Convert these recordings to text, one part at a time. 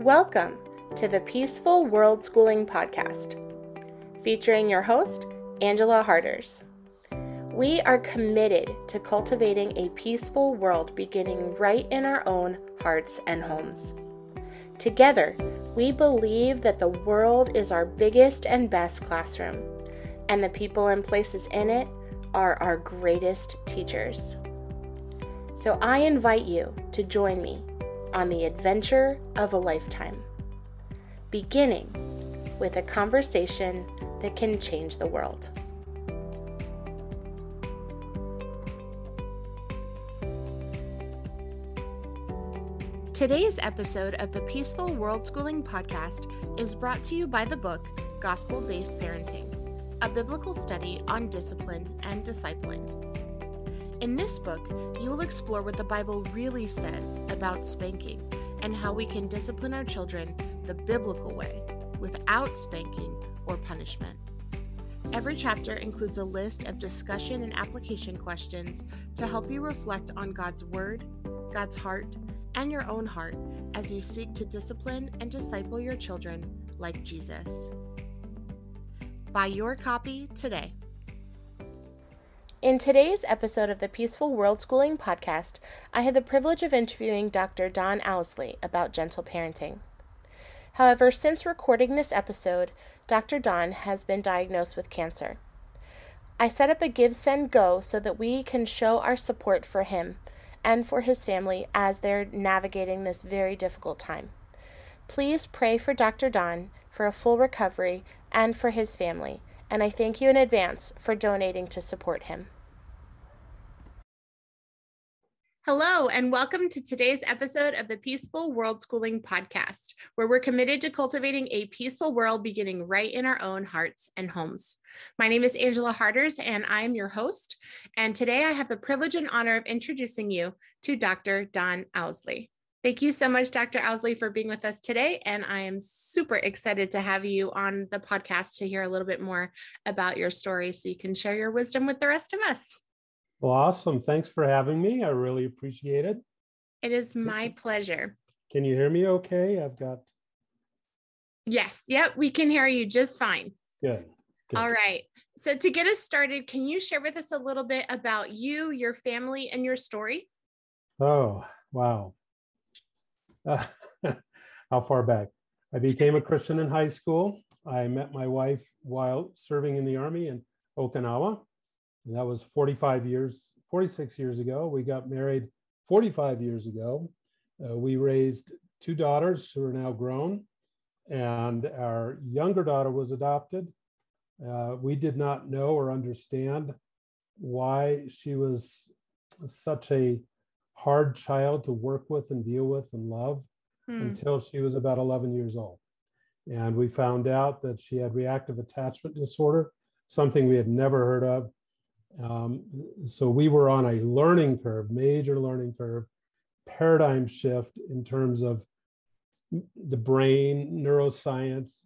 Welcome to the Peaceful World Schooling Podcast, featuring your host, Angela Harders. We are committed to cultivating a peaceful world beginning right in our own hearts and homes. Together, we believe that the world is our biggest and best classroom, and the people and places in it are our greatest teachers. So I invite you to join me on the adventure of a lifetime, beginning with a conversation that can change the world. Today's episode of the Peaceful World Schooling Podcast is brought to you by the book Gospel Based Parenting, a biblical study on discipline and discipling. In this book, you will explore what the Bible really says about spanking and how we can discipline our children the biblical way without spanking or punishment. Every chapter includes a list of discussion and application questions to help you reflect on God's Word, God's heart, and your own heart as you seek to discipline and disciple your children like Jesus. Buy your copy today. In today's episode of the Peaceful World Schooling podcast, I had the privilege of interviewing Dr. Don Owsley about gentle parenting. However, since recording this episode, Dr. Don has been diagnosed with cancer. I set up a GiveSendGo so that we can show our support for him and for his family as they're navigating this very difficult time. Please pray for Dr. Don for a full recovery and for his family and I thank you in advance for donating to support him. Hello, and welcome to today's episode of the Peaceful World Schooling Podcast, where we're committed to cultivating a peaceful world beginning right in our own hearts and homes. My name is Angela Harders, and I am your host. And today I have the privilege and honor of introducing you to Dr. Don Owsley. Thank you so much, Dr. Owsley, for being with us today. And I am super excited to have you on the podcast to hear a little bit more about your story so you can share your wisdom with the rest of us. Well, awesome. Thanks for having me. I really appreciate it. It is my pleasure. Can you hear me okay? I've got. Yes. Yep. We can hear you just fine. Good. Good. All right. So, to get us started, can you share with us a little bit about you, your family, and your story? Oh, wow. How far back? I became a Christian in high school. I met my wife while serving in the Army in Okinawa. And that was 45 years, 46 years ago. We got married 45 years ago. Uh, we raised two daughters who are now grown, and our younger daughter was adopted. Uh, we did not know or understand why she was such a hard child to work with and deal with and love hmm. until she was about 11 years old. And we found out that she had reactive attachment disorder, something we had never heard of. Um, so we were on a learning curve, major learning curve, paradigm shift in terms of the brain, neuroscience,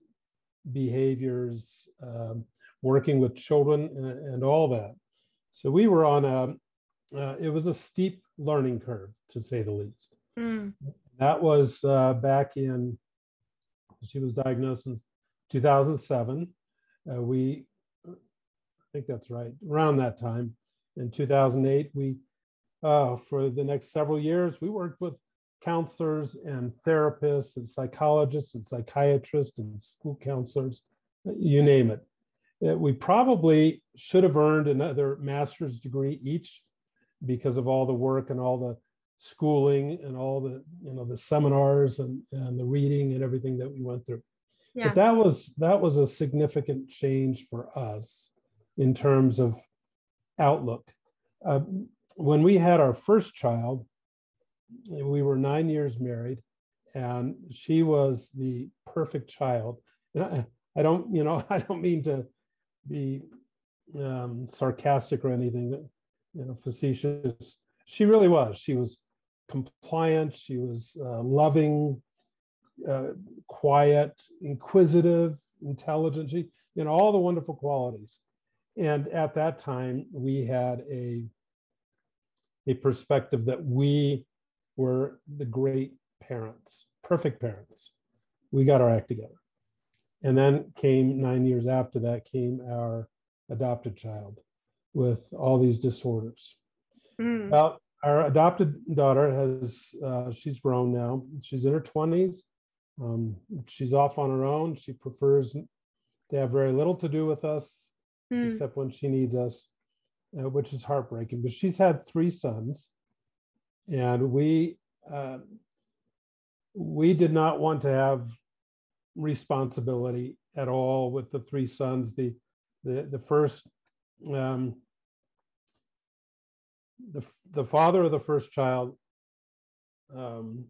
behaviors, um, working with children, and, and, all that. So we were on a, uh, it was a steep learning curve, to say the least. Mm. That was uh, back in, she was diagnosed in 2007. Uh, we, I think that's right, around that time. In 2008, we, uh, for the next several years, we worked with counselors and therapists and psychologists and psychiatrists and school counselors, you name it. Uh, we probably should have earned another master's degree each because of all the work and all the schooling and all the you know the seminars and, and the reading and everything that we went through. Yeah. but that was that was a significant change for us in terms of outlook. Uh, when we had our first child we were nine years married and she was the perfect child. And I, I don't you know i don't mean to be um, sarcastic or anything you know, facetious. She really was. She was compliant. She was uh, loving, uh, quiet, inquisitive, intelligent. She, you know, all the wonderful qualities. And at that time, we had a a perspective that we were the great parents, perfect parents. we got our act together. And then came nine years after that came our adopted child with all these disorders. Mm. Well, our adopted daughter has, uh, she's grown now. She's in her 20s. Um, she's off on her own. She prefers to have very little to do with us, mm. except when she needs us, uh, which is heartbreaking. But she's had three sons, and we uh, we did not want to have responsibility at all with the three sons. The the the first um, the the father of the first child um,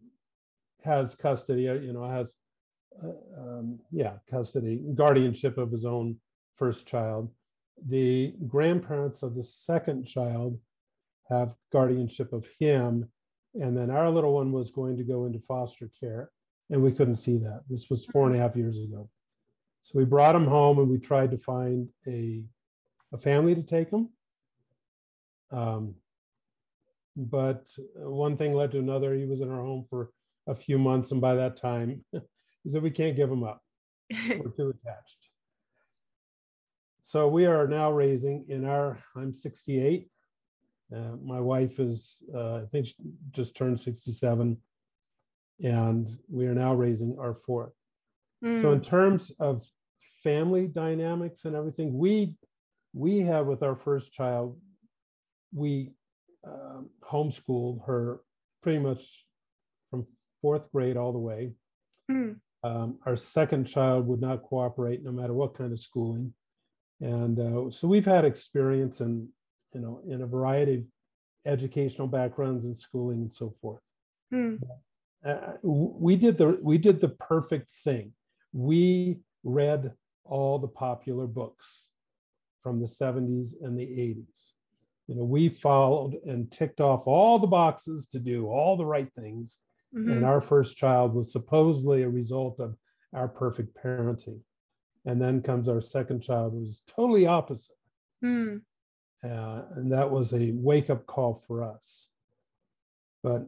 has custody. Uh, you know, has uh, um, yeah custody guardianship of his own first child. The grandparents of the second child have guardianship of him, and then our little one was going to go into foster care, and we couldn't see that. This was four and a half years ago. So we brought him home and we tried to find a, a family to take him. Um, but one thing led to another. He was in our home for a few months, and by that time, he said, We can't give him up. We're too attached. So we are now raising in our, I'm 68. Uh, my wife is, uh, I think, just turned 67. And we are now raising our fourth. Mm. So, in terms of family dynamics and everything, we we have with our first child, we um, homeschooled her pretty much from fourth grade all the way. Mm. Um, our second child would not cooperate no matter what kind of schooling, and uh, so we've had experience in you know in a variety of educational backgrounds and schooling and so forth. Mm. Uh, we did the we did the perfect thing. We read all the popular books from the 70s and the 80s you know, we followed and ticked off all the boxes to do all the right things. Mm-hmm. And our first child was supposedly a result of our perfect parenting. And then comes our second child, was totally opposite. Mm. Uh, and that was a wake up call for us. But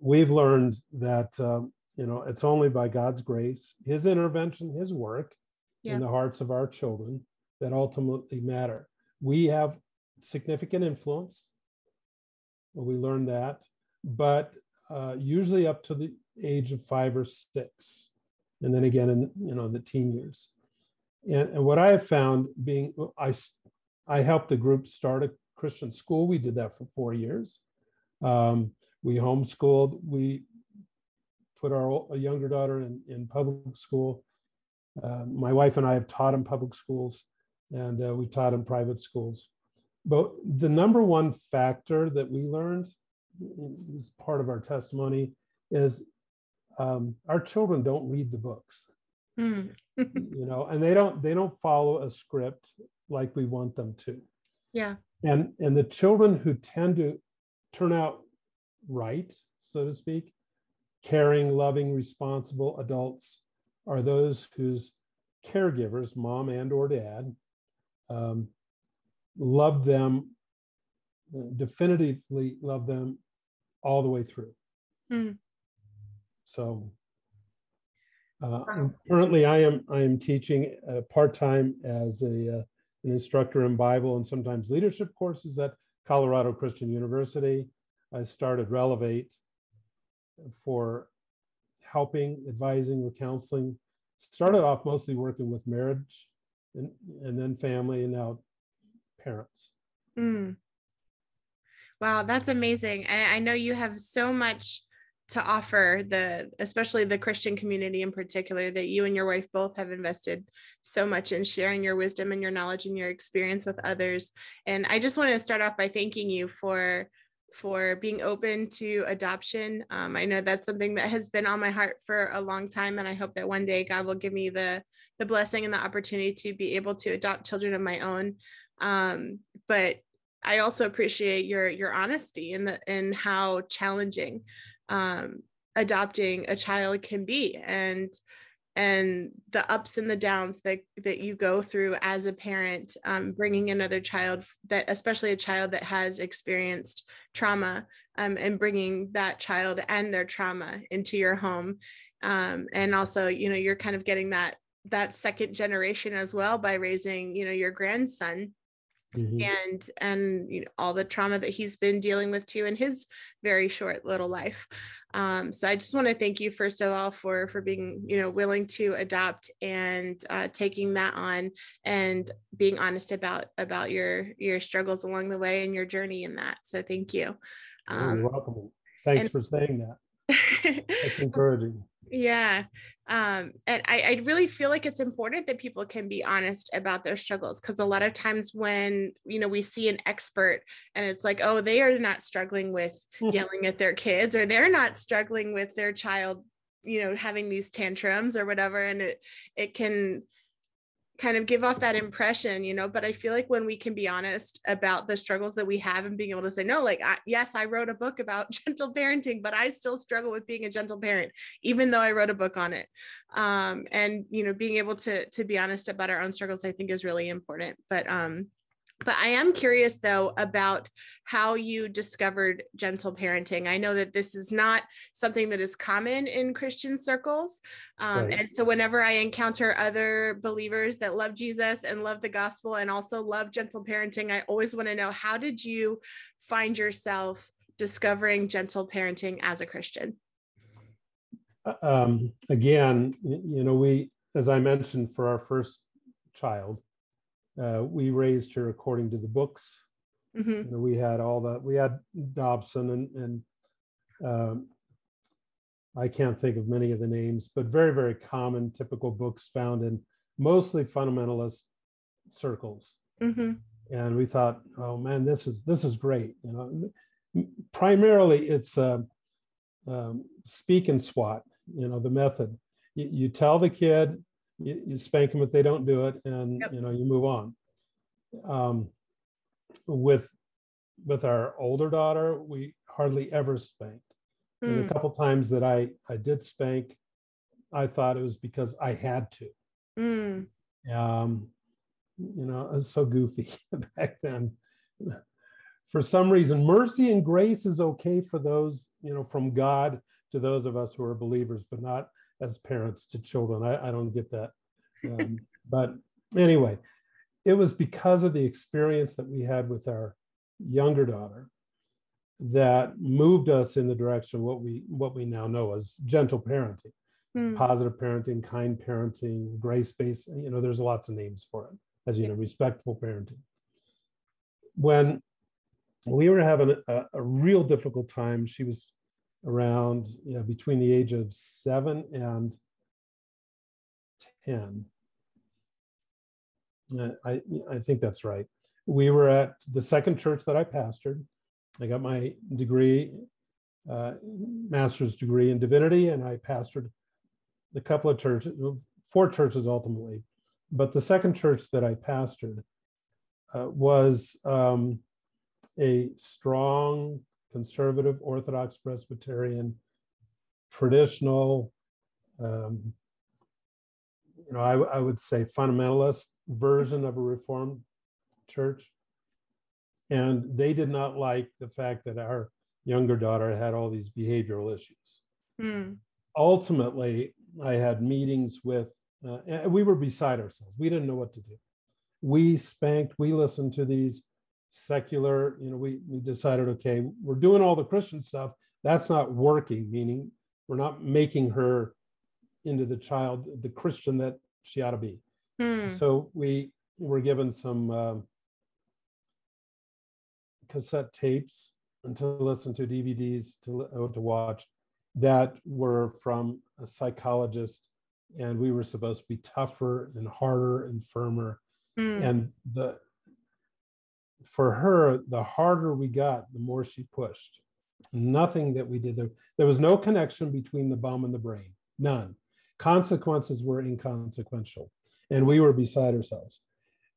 we've learned that, um, you know, it's only by God's grace, His intervention, His work yeah. in the hearts of our children that ultimately matter. We have significant influence. We learned that, but uh, usually up to the age of five or six, and then again in you know the teen years. And, and what I have found being I I helped a group start a Christian school. We did that for four years. Um, we homeschooled. We put our younger daughter in, in public school. Uh, my wife and I have taught in public schools, and uh, we taught in private schools. But the number one factor that we learned, is part of our testimony, is um, our children don't read the books. Mm. you know, and they don't they don't follow a script like we want them to. Yeah. And and the children who tend to turn out right, so to speak, caring, loving, responsible adults are those whose caregivers, mom and or dad, um, loved them, definitively loved them all the way through. Mm. So uh, currently, I am I am teaching uh, part time as a uh, an instructor in Bible and sometimes leadership courses at Colorado Christian University. I started Relevate for helping, advising, or counseling. Started off mostly working with marriage and, and then family, and now parents. Mm. Wow, that's amazing. And I know you have so much to offer the especially the Christian community in particular that you and your wife both have invested so much in sharing your wisdom and your knowledge and your experience with others. And I just want to start off by thanking you for for being open to adoption. Um, I know that's something that has been on my heart for a long time, and I hope that one day God will give me the the blessing and the opportunity to be able to adopt children of my own um, but I also appreciate your your honesty in the in how challenging um, adopting a child can be and and the ups and the downs that that you go through as a parent um, bringing another child that especially a child that has experienced trauma um, and bringing that child and their trauma into your home. Um, and also you know you're kind of getting that that second generation as well by raising you know your grandson mm-hmm. and and you know all the trauma that he's been dealing with too in his very short little life. Um, so i just want to thank you first of all for for being you know willing to adopt and uh, taking that on and being honest about about your your struggles along the way and your journey in that. So thank you. Um, you're welcome. Thanks and, for saying that. That's encouraging. Yeah um, and I, I really feel like it's important that people can be honest about their struggles because a lot of times when you know we see an expert and it's like oh they are not struggling with mm. yelling at their kids or they're not struggling with their child you know having these tantrums or whatever and it it can kind of give off that impression, you know. But I feel like when we can be honest about the struggles that we have and being able to say, no, like, I, yes, I wrote a book about gentle parenting, but I still struggle with being a gentle parent, even though I wrote a book on it. Um, and you know, being able to to be honest about our own struggles, I think is really important. But um, but I am curious though about how you discovered gentle parenting. I know that this is not something that is common in Christian circles. Um, right. And so, whenever I encounter other believers that love Jesus and love the gospel and also love gentle parenting, I always want to know how did you find yourself discovering gentle parenting as a Christian? Uh, um, again, you know, we, as I mentioned, for our first child, uh, we raised her according to the books. Mm-hmm. You know, we had all the we had Dobson and and um, I can't think of many of the names, but very very common typical books found in mostly fundamentalist circles. Mm-hmm. And we thought, oh man, this is this is great. You know, primarily it's uh, um, speak and swat. You know, the method. You, you tell the kid you, you spank them if they don't do it, and yep. you know you move on. Um, with with our older daughter, we hardly ever spanked. Mm. And a hmm. couple times that I I did spank, I thought it was because I had to. Mm. Um, you know, it was so goofy back then. For some reason, mercy and grace is okay for those, you know, from God to those of us who are believers, but not as parents to children. I, I don't get that. Um, but anyway, it was because of the experience that we had with our younger daughter that moved us in the direction of what we what we now know as gentle parenting mm. positive parenting kind parenting grace-based you know there's lots of names for it as you know respectful parenting when we were having a, a real difficult time she was around you know, between the age of seven and 10. Uh, I, I think that's right. We were at the second church that I pastored. I got my degree, uh, master's degree in divinity, and I pastored a couple of churches, four churches ultimately. But the second church that I pastored uh, was um, a strong conservative, Orthodox Presbyterian, traditional, um, you know, I, I would say fundamentalist version of a Reformed church. And they did not like the fact that our younger daughter had all these behavioral issues. Mm. Ultimately, I had meetings with, uh, and we were beside ourselves. We didn't know what to do. We spanked, we listened to these secular, you know, we, we decided, okay, we're doing all the Christian stuff. That's not working, meaning we're not making her into the child, the Christian that she ought to be. Hmm. So we were given some uh, cassette tapes and to listen to DVDs to, uh, to watch that were from a psychologist and we were supposed to be tougher and harder and firmer mm. and the for her the harder we got the more she pushed. Nothing that we did there. There was no connection between the bum and the brain. None. Consequences were inconsequential and we were beside ourselves.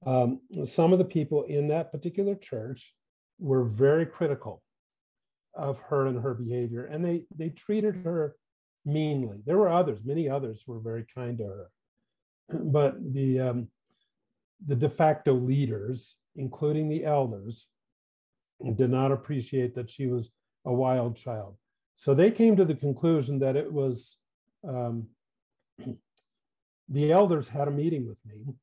Um, some of the people in that particular church were very critical of her and her behavior and they they treated her meanly. There were others many others were very kind to her. But the um, the de facto leaders including the elders did not appreciate that she was a wild child so they came to the conclusion that it was um, the elders had a meeting with me,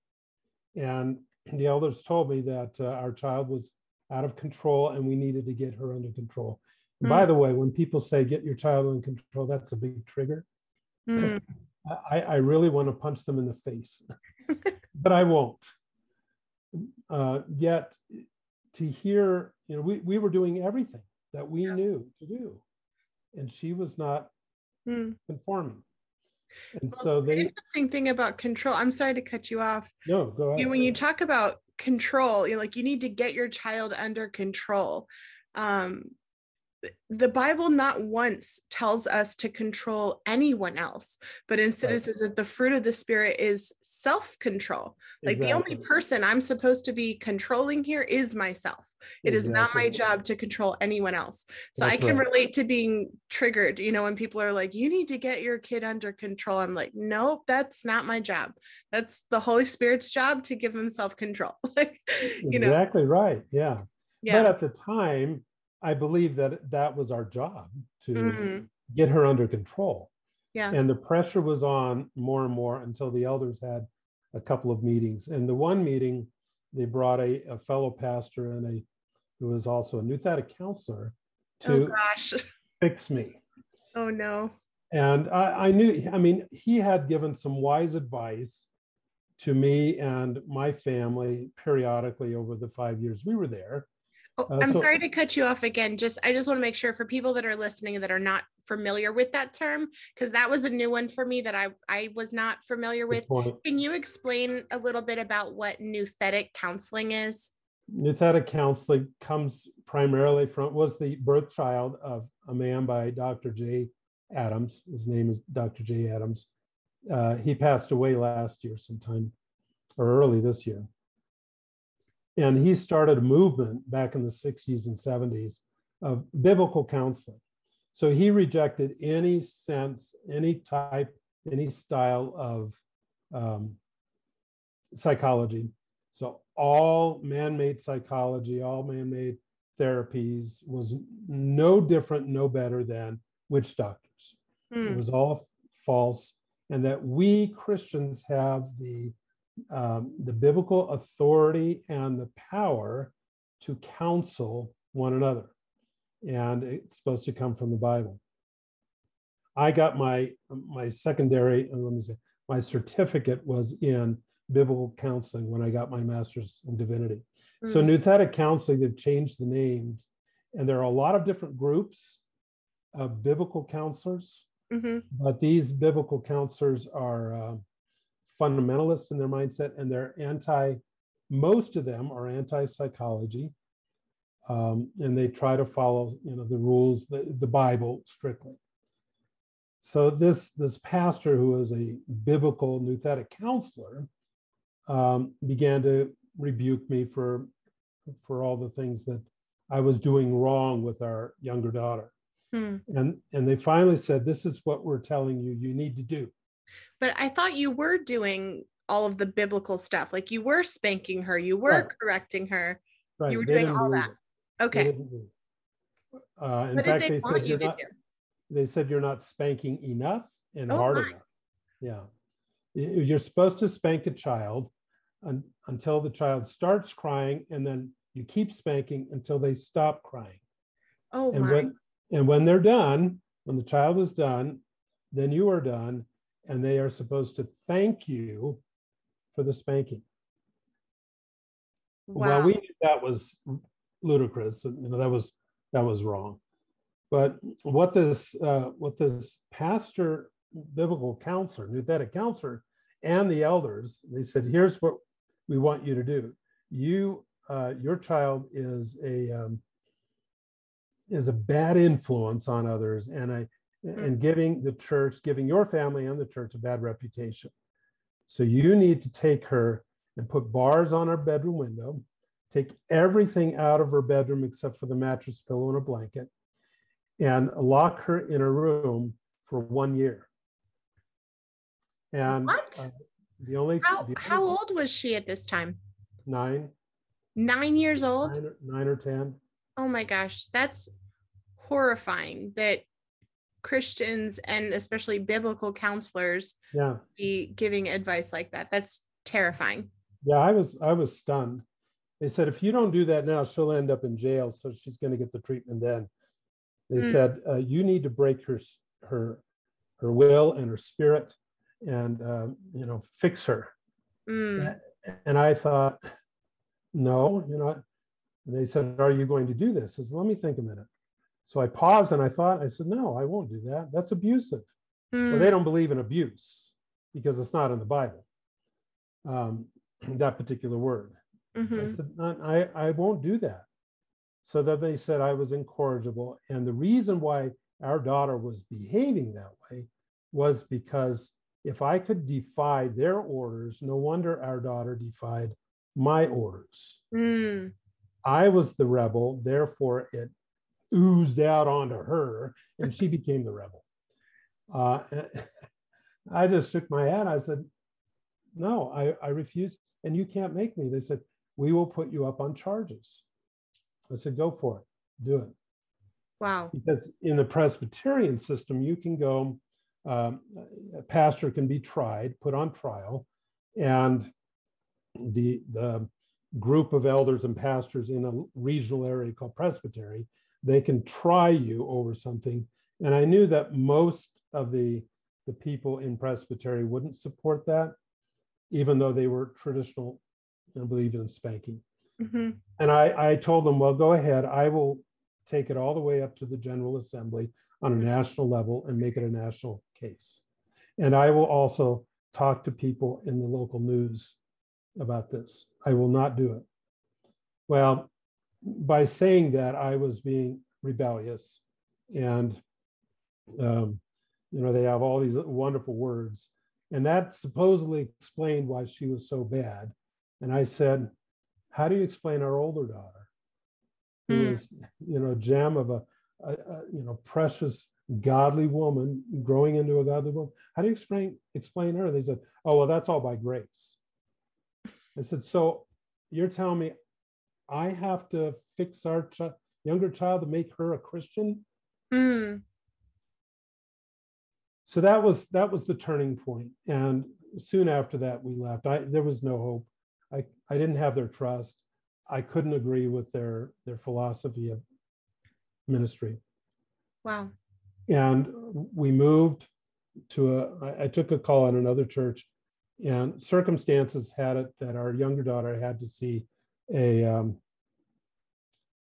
and the elders told me that uh, our child was out of control and we needed to get her under control. Mm. By the way, when people say get your child under control, that's a big trigger. Mm. I, I, really want to punch them in the face, but I won't. Uh, yet to hear, you know, we, we were doing everything that we yeah. knew to do, and she was not mm. conforming. And well, so the interesting thing about control, I'm sorry to cut you off. No, go ahead. You, when you talk about control, you're like, you need to get your child under control. Um, the Bible not once tells us to control anyone else, but instead right. it says that the fruit of the Spirit is self control. Like exactly. the only person I'm supposed to be controlling here is myself. It exactly. is not my job to control anyone else. So That's I can right. relate to being triggered, you know, when people are like, you need to get your kid under control. I'm like, nope, that's not my job. That's the Holy Spirit's job to give him self control. like, you know, exactly right. Yeah. yeah. But at the time, I believe that that was our job to mm-hmm. get her under control. Yeah. And the pressure was on more and more until the elders had a couple of meetings. And the one meeting, they brought a, a fellow pastor and a who was also a nouthetic counselor to oh, gosh. fix me. Oh no. And I, I knew, I mean, he had given some wise advice to me and my family periodically over the five years we were there. Oh, uh, I'm so, sorry to cut you off again. Just I just want to make sure for people that are listening that are not familiar with that term, because that was a new one for me that I I was not familiar with. Can you explain a little bit about what nouthetic counseling is? Nouthetic counseling comes primarily from was the birth child of a man by Dr. Jay Adams. His name is Dr. Jay Adams. Uh, he passed away last year sometime or early this year. And he started a movement back in the 60s and 70s of biblical counseling. So he rejected any sense, any type, any style of um, psychology. So all man-made psychology, all man-made therapies was no different, no better than witch doctors. Mm. It was all false, and that we Christians have the um, the biblical authority and the power to counsel one another. And it's supposed to come from the Bible. I got my my secondary, uh, let me say, my certificate was in biblical counseling when I got my master's in divinity. Mm. So Nouthetic Counseling, they've changed the names, and there are a lot of different groups of biblical counselors. Mm-hmm. But these biblical counselors are uh, fundamentalists in their mindset and they're anti, most of them are anti-psychology. Um, and they try to follow, you know, the rules, the, the Bible strictly. So this, this pastor who is a biblical nouthetic counselor um, began to rebuke me for, for all the things that I was doing wrong with our younger daughter. Hmm. And, and they finally said, this is what we're telling you, you need to do. But I thought you were doing all of the biblical stuff. Like you were spanking her, you were right. correcting her, right. you were they doing all that. It. Okay. Uh, in what fact, they, they said you're not. They said you're not spanking enough and oh, hard my. enough. Yeah, you're supposed to spank a child un- until the child starts crying, and then you keep spanking until they stop crying. Oh and my. When, and when they're done, when the child is done, then you are done, and they are supposed to thank you for the spanking. Wow. Well, we knew that was ludicrous. You know, that was that was wrong. But what this uh, what this pastor, biblical counselor, nouthetic counselor, and the elders, they said, here's what we want you to do. You, uh, your child is a um, is a bad influence on others and a. and giving the church, giving your family and the church a bad reputation. So you need to take her and put bars on her bedroom window, take everything out of her bedroom except for the mattress, pillow, and a blanket, and lock her in a room for one year. And what? Uh, the only how, the how old was she at this time? Nine. Nine years old. Nine or, nine or ten. Oh my gosh, that's horrifying. That Christians and especially biblical counselors Yeah. be giving advice like that. That's terrifying. Yeah, I was I was stunned. They said if you don't do that now, she'll end up in jail. So she's going to get the treatment then. They Mm. said uh, you need to break her her her will and her spirit, and um, you know fix her. Mm, And I thought, no, you know. And they said, are you going to do this? I said, let me think a minute. So I paused and I thought, I said, no, I won't do that. That's abusive. Well, mm, they don't believe in abuse because it's not in the Bible. Um, that particular word. I mhm, said, I, I won't do that. So that they said I was incorrigible. And the reason why our daughter was behaving that way was because if I could defy their orders, no wonder our daughter defied my orders. mm, I was the rebel, therefore it oozed out onto her and she became the rebel. Uh, I just shook my head. I said, no, I, I refuse. And you can't make me. They said, we will put you up on charges. I said, go for it, do it. Wow. Because in the Presbyterian system, you can go, um, a pastor can be tried, put on trial, and the, the group of elders and pastors in a regional area called presbytery, they can try you over something. And I knew that most of the, the people in presbytery wouldn't support that, even though they were traditional and believe in spanking. Mhm, And I, I told them, well, go ahead. I will take it all the way up to the General Assembly on a national level and make it a national case. And I will also talk to people in the local news about this. I will not do it. Well, by saying that, I was being rebellious. And, um, you know, they have all these wonderful words. And that supposedly explained why she was so bad. And I said, how do you explain our older daughter who Hmm. is you know gem of a, a, a, you know precious godly woman growing into a godly woman how do you explain explain her they said oh well that's all by grace i said so you're telling me i have to fix our ch- younger child to make her a christian? Mm, so that was that was the turning point. And soon after that we left. I there was no hope. I i didn't have their trust. I couldn't agree with their their philosophy of ministry. Wow. and we moved to a I, I took a call on another church and circumstances had it that our younger daughter had to see a um,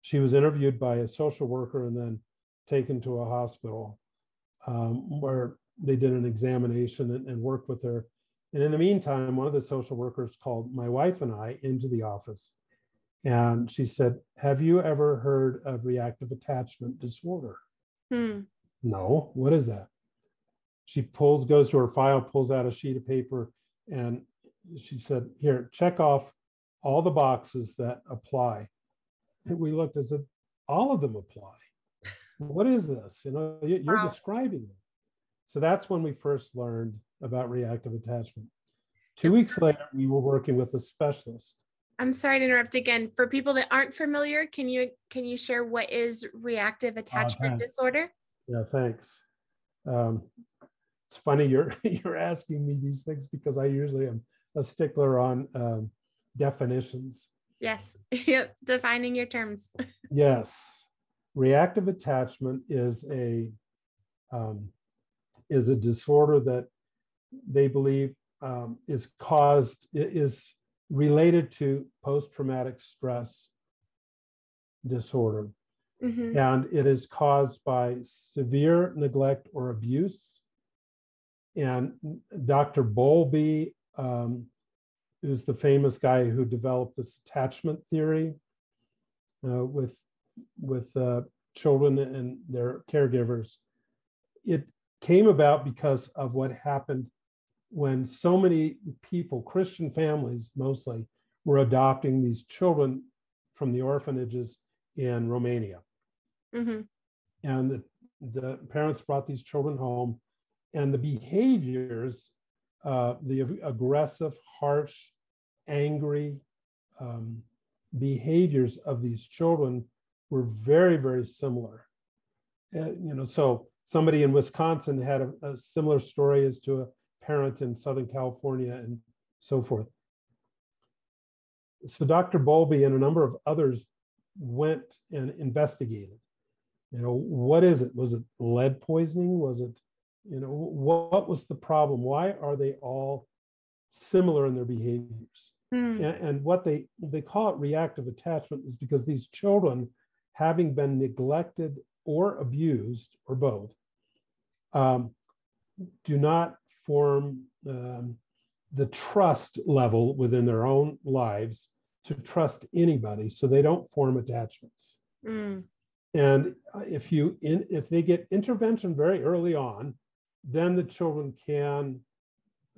she was interviewed by a social worker and then taken to a hospital um, where they did an examination and, and worked with her and in the meantime one of the social workers called my wife and i into the office and she said have you ever heard of reactive attachment disorder Hmm. no, what is that? She pulls, goes to her file, pulls out a sheet of paper, and she said, Here, check off all the boxes that apply. And we looked and said, All of them apply. What is this? You know, you- you're Wow. describing it. So that's when we first learned about reactive attachment. Two weeks later, we were working with a specialist. I'm sorry to interrupt again. For people that aren't familiar, can you can you share what is reactive attachment thanks. disorder? Yeah, thanks. Um, it's funny you're you're asking me these things because I usually am a stickler on um, definitions. Yes. Yep. Defining your terms. Yes, reactive attachment is a um, is a disorder that they believe um, is caused is related to post-traumatic stress disorder. Mhm, and it is caused by severe neglect or abuse. And Dr. Bowlby, um, who's the famous guy who developed this attachment theory uh, with with uh, children and their caregivers. It came about because of what happened when so many people, Christian families mostly, were adopting these children from the orphanages in Romania mhm, and the, the parents brought these children home and the behaviors uh, the ag- aggressive harsh angry um, behaviors of these children were very very similar Uh, you know so somebody in Wisconsin had a, a similar story as to a parent in Southern California and so forth. So Dr. Bowlby and a number of others went and investigated. You know, what is it? Was it lead poisoning? Was it, you know, what was the problem? Why are they all similar in their behaviors? Hmm. And, and what they they call it reactive attachment is because these children, having been neglected or abused or both, um, do not form um, the trust level within their own lives to trust anybody, so they don't form attachments. Mm. And uh, if you in, if they get intervention very early on, then the children can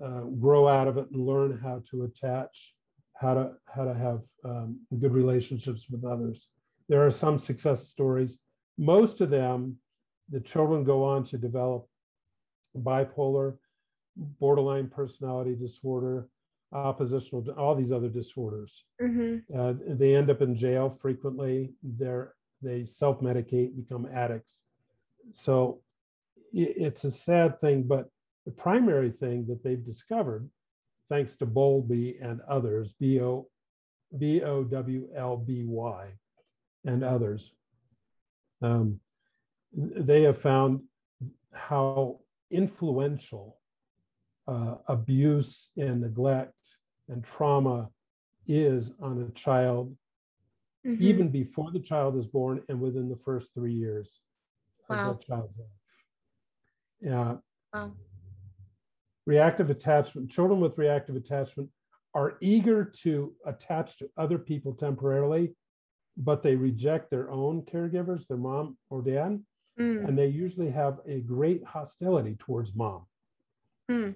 uh, grow out of it and learn how to attach, how to how to have um, good relationships with others. There are some success stories. Most of them, the children go on to develop bipolar, borderline personality disorder, oppositional, all these other disorders. hmm Uh, they end up in jail frequently. They're they self-medicate, become addicts. So it's a sad thing, but the primary thing that they've discovered, thanks to Bowlby and others, B O B O W L B Y and others, um, they have found how influential uh, abuse and neglect and trauma is on a child Mhm. even before the child is born and within the first three years Wow. of that child's life. Yeah, Wow. Reactive attachment, children with reactive attachment are eager to attach to other people temporarily, but they reject their own caregivers, their mom or dad, Mm. and they usually have a great hostility towards mom. Hmm.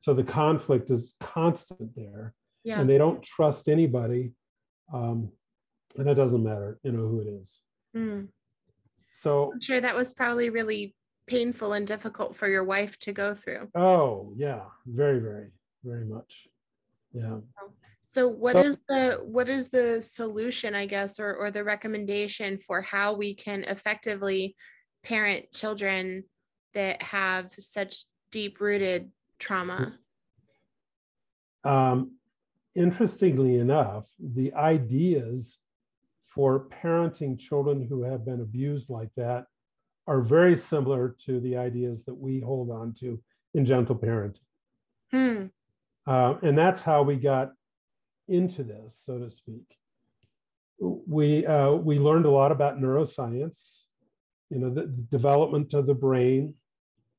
So the conflict is constant there, Yeah. and they don't trust anybody. Um, and it doesn't matter, you know, who it is. Mm. So I'm sure that was probably really painful and difficult for your wife to go through. Oh, yeah, very, very, very much. Yeah. So what So- is the what is the solution, I guess, or or the recommendation for how we can effectively parent children that have such deep rooted trauma? Um, interestingly enough, the ideas for parenting children who have been abused like that are very similar to the ideas that we hold on to in gentle parenting. Hmm. Uh, and that's how we got into this, so to speak. We uh, we learned a lot about neuroscience, you know, the, the development of the brain,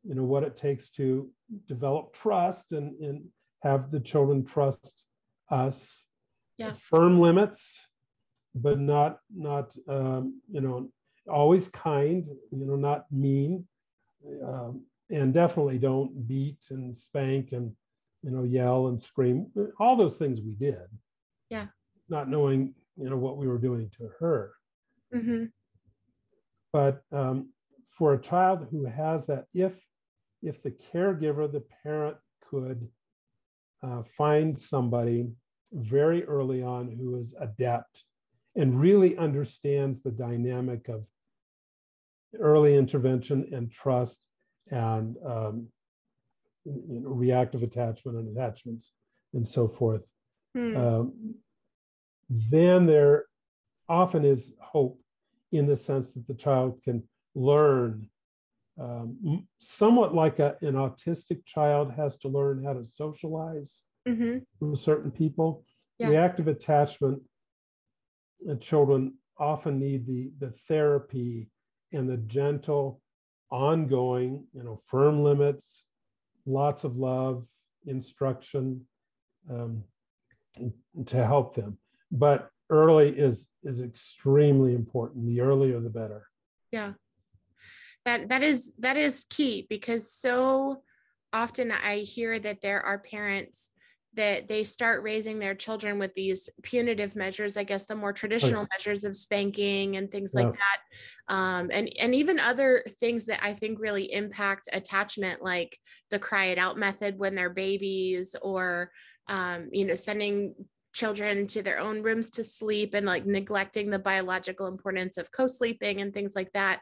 you know, what it takes to develop trust and, and have the children trust us. Yeah. Firm limits, but not not um, you know always kind, you know, not mean, um, and definitely don't beat and spank and you know yell and scream. All those things we did. Yeah. Not knowing you know what we were doing to her hmm but um, for a child who has that if if the caregiver the parent could uh, find somebody very early on who is adept and really understands the dynamic of early intervention and trust and um, you know, reactive attachment and attachments and so forth Hmm. um, then there often is hope in the sense that the child can learn um, somewhat like a, an autistic child has to learn how to socialize hmm with certain people Yeah. reactive attachment uh, children often need the the therapy and the gentle ongoing you know firm limits lots of love instruction um, to help them. But early is is extremely important. The earlier the better. Yeah. That that is that is key because so often I hear that there are parents that they start raising their children with these punitive measures, I guess the more traditional measures of spanking and things like that. Um, and and even other things that I think really impact attachment, like the cry it out method when they're babies, or um, you know, sending children to their own rooms to sleep and like neglecting the biological importance of co-sleeping and things like that.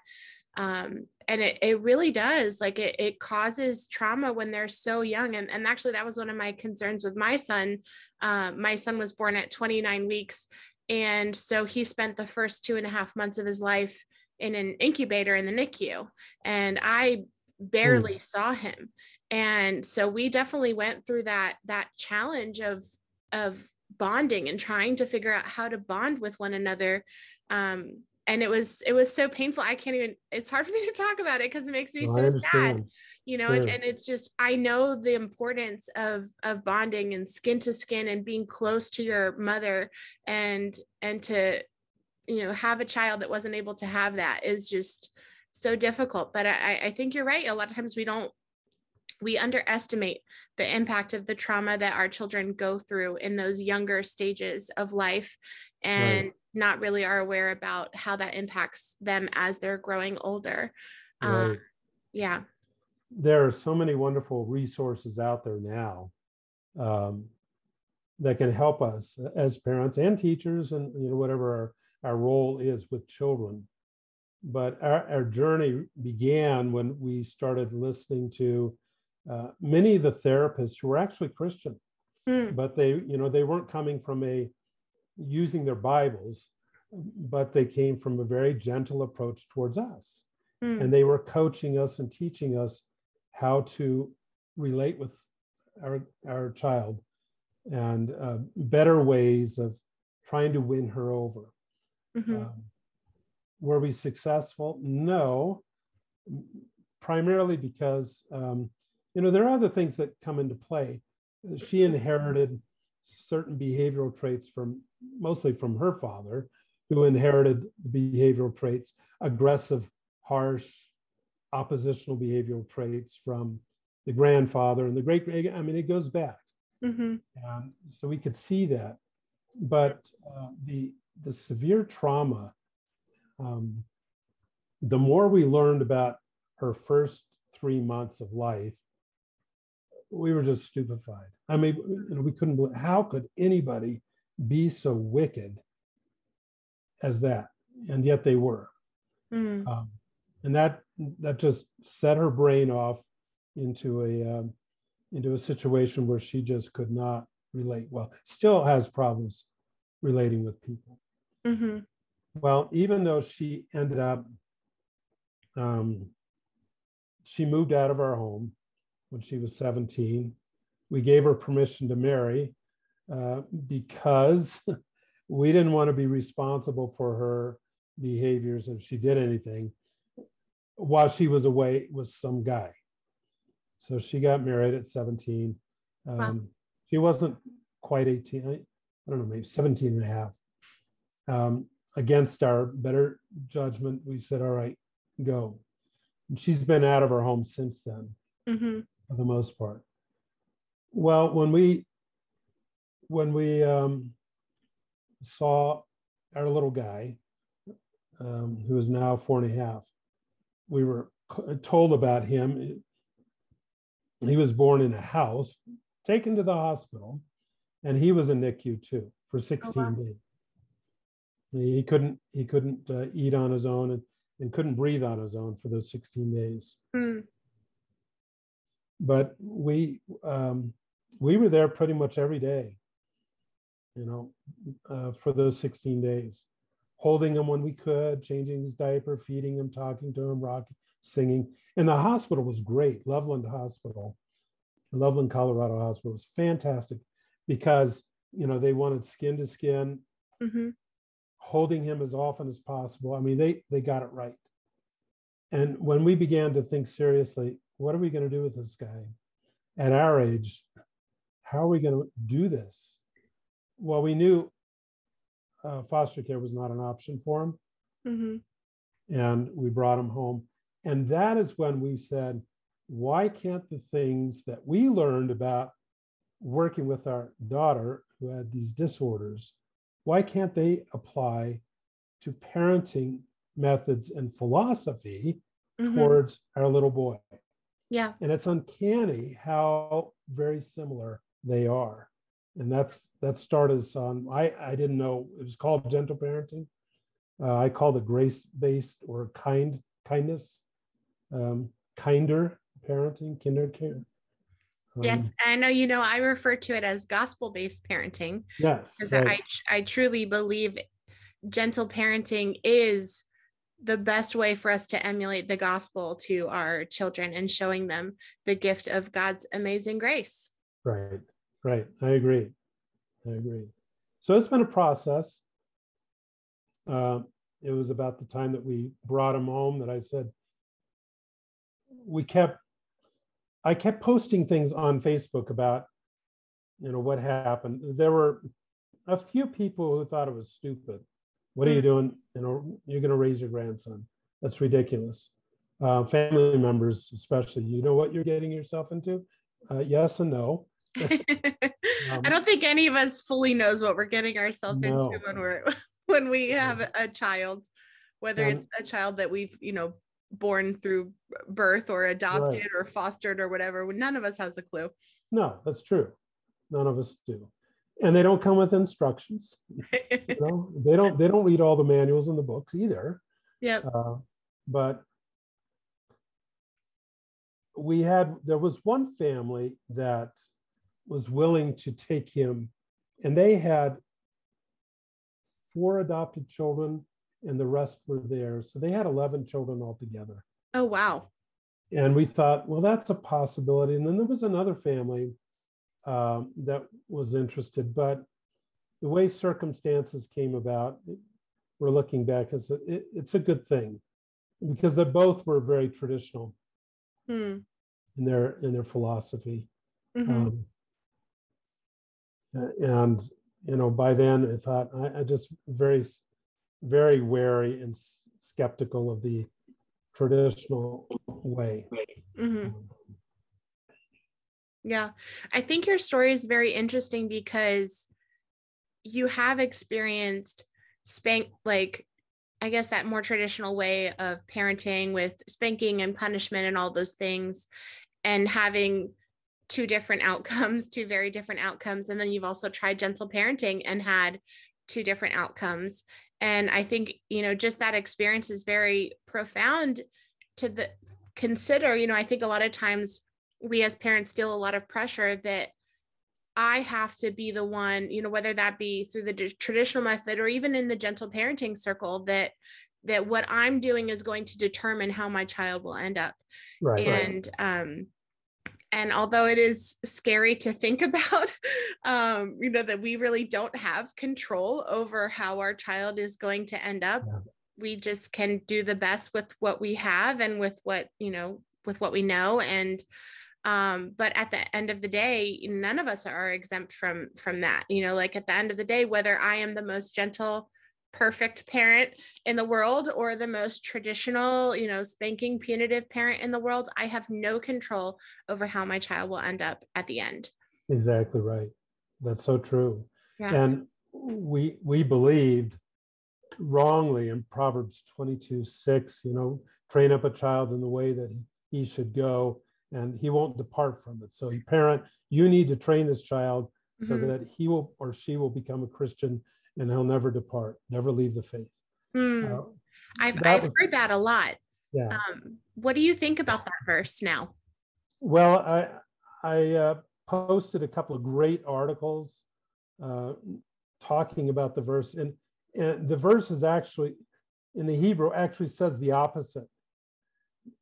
Um, and it, it really does like it, it causes trauma when they're so young and, and actually that was one of my concerns with my son uh, my son was born at 29 weeks and so he spent the first two and a half months of his life in an incubator in the nicu and i barely mm. saw him and so we definitely went through that that challenge of of bonding and trying to figure out how to bond with one another um, and it was it was so painful i can't even it's hard for me to talk about it because it makes me so sad you know and, and it's just i know the importance of of bonding and skin to skin and being close to your mother and and to you know have a child that wasn't able to have that is just so difficult but i i think you're right a lot of times we don't we underestimate the impact of the trauma that our children go through in those younger stages of life and right. Not really are aware about how that impacts them as they're growing older. Uh, right. Yeah. There are so many wonderful resources out there now um, that can help us as parents and teachers and you know whatever our, our role is with children. But our, our journey began when we started listening to uh, many of the therapists who were actually Christian, mm. but they, you know, they weren't coming from a using their Bibles, but they came from a very gentle approach towards us. Mm. And they were coaching us and teaching us how to relate with our, our child and uh, better ways of trying to win her over. Mm-hmm. Um, were we successful? No, primarily because um, you know, there are other things that come into play. She inherited certain behavioral traits from mostly from her father, who inherited the behavioral traits, aggressive, harsh, oppositional behavioral traits from the grandfather and the great. I mean, it goes back, mm-hmm. and so we could see that. But uh, the the severe trauma, um, the more we learned about her first three months of life, we were just stupefied. I mean, you know, we couldn't believe how could anybody be so wicked as that, and yet they were. Mm. Um, and that that just set her brain off into a um, into a situation where she just could not relate well. Still has problems relating with people. Mm-hmm. Well, even though she ended up, um, she moved out of our home when she was 17. We gave her permission to marry uh, because we didn't want to be responsible for her behaviors if she did anything while she was away with some guy. So she got married at 17. Um, wow. She wasn't quite 18, I, I, don't know, maybe 17 and a half. Um, against our better judgment, we said, all right, go. And she's been out of her home since then. Mm-hmm for the most part. Well, when we when we um, saw our little guy, um, who is now four and a half, we were told about him. He was born in a house, taken to the hospital, and he was in NICU too for 16 oh, wow. days. He couldn't he couldn't uh, eat on his own and, and couldn't breathe on his own for those 16 days. Mm but we um, we were there pretty much every day you know uh, for those 16 days holding him when we could changing his diaper feeding him talking to him rocking singing. And the hospital was great loveland hospital loveland colorado hospital was fantastic because you know they wanted skin to skin. Mm-hmm. holding him as often as possible. I mean they they got it right. And when we began to think seriously what are we going to do with this guy at our age? How are we going to do this? Well, we knew uh, foster care was not an option for him. Mm-hmm. And we brought him home. And that is when we said, why can't the things that we learned about working with our daughter who had these disorders, why can't they apply to parenting methods and philosophy mm-hmm. towards our little boy? Yeah. And it's uncanny how very similar they are. And that's that started on I I didn't know it was called gentle parenting. Uh, I call it grace based or kind kindness. um, kinder parenting, kinder care. Um, yes, I know you know I refer to it as gospel-based parenting. Yes, because right. I I truly believe gentle parenting is the best way for us to emulate the gospel to our children and showing them the gift of God's amazing grace. Right, right. I agree. I agree. So it's been a process. Uh, it was about the time that we brought him home that I said, we kept, I kept posting things on Facebook about, you know, what happened. There were a few people who thought it was stupid. What are you hmm. doing? You know, you're going to raise your grandson. That's ridiculous. Uh, family members, especially, you know what you're getting yourself into? Uh, yes and no. um, I don't think any of us fully knows what we're getting ourselves no. into when we're when we have a child, whether it's a child that we've you know born through birth or adopted right. or fostered or whatever. None of us has a clue. No, that's true. None of us do and they don't come with instructions. You know they don't they don't read all the manuals in the books either. Yeah uh, but we had there was one family that was willing to take him and they had four adopted children and the rest were there so they had 11 children altogether. Oh wow. And we thought well that's a possibility. And then there was another family um, that was interested, but the way circumstances came about, we're looking back, it's a, it, it's a good thing because they both were very traditional hmm. in their in their philosophy. Mm-hmm. Um, and you know, by then I thought I, I just very very wary and s- skeptical of the traditional way. Mm-hmm. Um, yeah. I think your story is very interesting because you have experienced spank like I guess that more traditional way of parenting with spanking and punishment and all those things and having two different outcomes, two very different outcomes and then you've also tried gentle parenting and had two different outcomes. And I think, you know, just that experience is very profound to the consider, you know, I think a lot of times we as parents feel a lot of pressure that I have to be the one, you know, whether that be through the traditional method or even in the gentle parenting circle, that that what I'm doing is going to determine how my child will end up. Right. And right. um and although it is scary to think about um you know that we really don't have control over how our child is going to end up yeah. we just can do the best with what we have and with what you know with what we know and um, but at the end of the day none of us are exempt from from that you know like at the end of the day whether i am the most gentle perfect parent in the world or the most traditional you know spanking punitive parent in the world i have no control over how my child will end up at the end. Exactly right. That's so true. Yeah. and we we believed wrongly in proverbs 22 6 you know train up a child in the way that he should go and he won't depart from it. So, parent, you need to train this child so mm-hmm. that he will or she will become a Christian and he'll never depart, never leave the faith. Mm. Uh, I've, I've was, heard that a lot. Yeah. Um, what do you think about that verse now? Well, I I uh, posted a couple of great articles uh, talking about the verse, and and the verse is actually in the Hebrew actually says the opposite.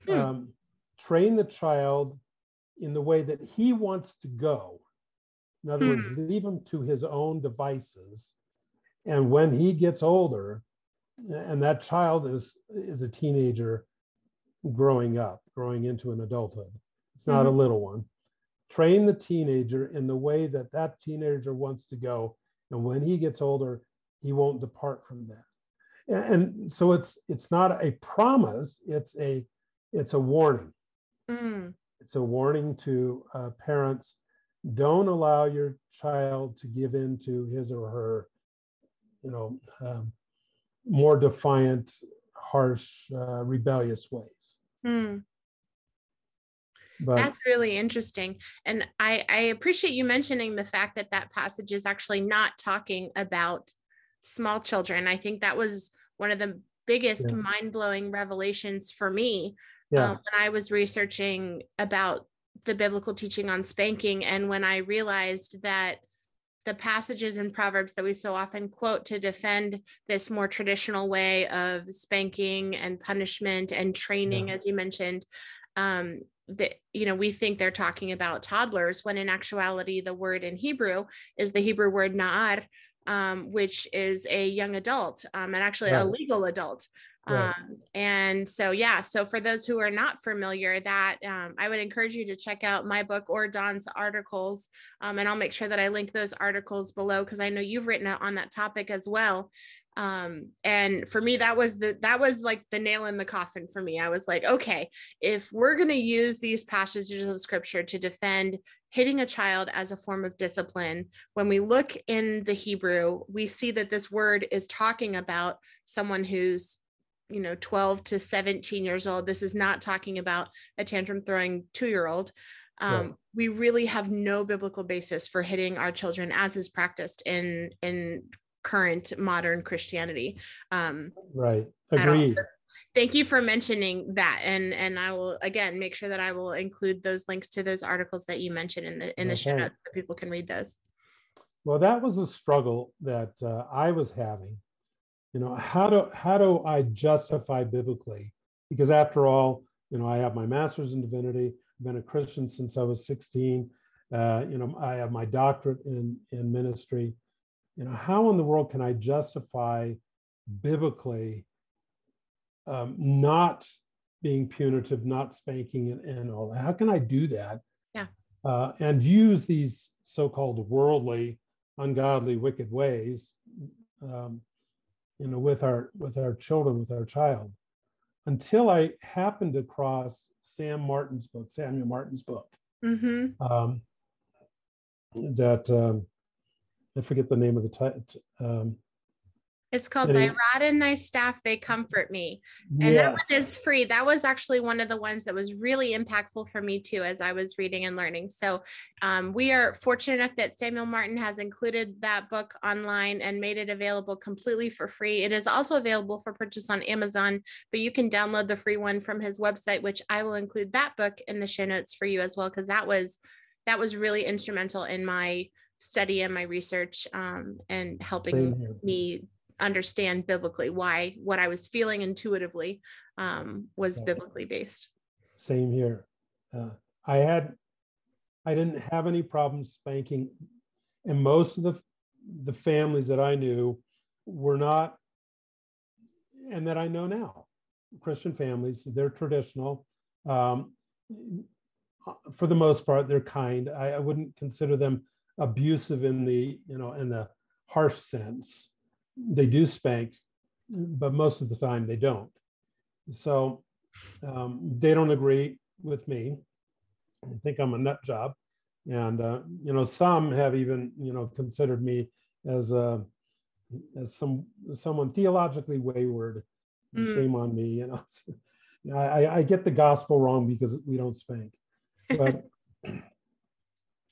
Hmm. Um, train the child in the way that he wants to go. In other hmm. words, leave him to his own devices. And when he gets older, and that child is is a teenager growing up, growing into an adulthood. It's not mm-hmm. a little one. Train the teenager in the way that that teenager wants to go, and when he gets older, he won't depart from that. And, and so it's it's not a promise; it's a it's a warning. Mm. It's a warning to uh, parents don't allow your child to give in to his or her, you know, um, more defiant, harsh, uh, rebellious ways. Mm. But, That's really interesting. And I, I appreciate you mentioning the fact that that passage is actually not talking about small children. I think that was one of the biggest yeah. mind blowing revelations for me Yeah. um, when I was researching about the biblical teaching on spanking, and when I realized that the passages in Proverbs that we so often quote to defend this more traditional way of spanking and punishment and training, Yeah. as you mentioned, um, that you know we think they're talking about toddlers, when in actuality the word in Hebrew is the Hebrew word na'ar, um, which is a young adult um, and actually a legal adult. Right. Um, and so, yeah, so for those who are not familiar, that um, I would encourage you to check out my book or Don's articles. Um, and I'll make sure that I link those articles below because I know you've written on that topic as well. Um, and for me, that was the that was like the nail in the coffin for me. I was like, okay, if we're going to use these passages of scripture to defend hitting a child as a form of discipline, when we look in the Hebrew, we see that this word is talking about someone who's you know 12 to 17 years old this is not talking about a tantrum throwing two year old um, Right. we really have no biblical basis for hitting our children as is practiced in in current modern christianity um, Right. Agreed. Thank you for mentioning that and and i will again make sure that i will include those links to those articles that you mentioned in the in the show notes so people can read those Well, that was a struggle that uh, I was having. You know, how do how do I justify biblically? Because after all, you know, I have my master's in divinity. I've been a Christian since I was 16. Uh, you know, I have my doctorate in in ministry. You know, how in the world can I justify biblically um, not being punitive, not spanking, and, and all that? How can I do that? Yeah. Uh, and use these so-called worldly ungodly, wicked ways, um, you know, with our with our children, with our child, until I happened across Sam Martin's book, Samuel Martin's book, hmm um, that um, I forget the name of the title. Um, it's called thy rod and thy staff they comfort me And that one is free. That was actually one of the ones that was really impactful for me too, as I was reading and learning. So um, we are fortunate enough that Samuel Martin has included that book online and made it available completely for free. It is also available for purchase on Amazon, but you can download the free one from his website, which I will include that book in the show notes for you as well, because that was that was really instrumental in my study and my research um, and helping me understand biblically why what I was feeling intuitively um, was Yeah. biblically based. Same here. Uh, I had, I didn't have any problems spanking, and most of the the families that I knew were not, and that I know now, Christian families. They're traditional. Um, for the most part, they're kind. I, I wouldn't consider them abusive in the you know in the harsh sense. They do spank, but most of the time they don't. So um, they don't agree with me. I think I'm a nut job, and uh, you know some have even you know considered me as a as some someone theologically wayward. Mm. Shame on me, you know. I, I- I get the gospel wrong because we don't spank, but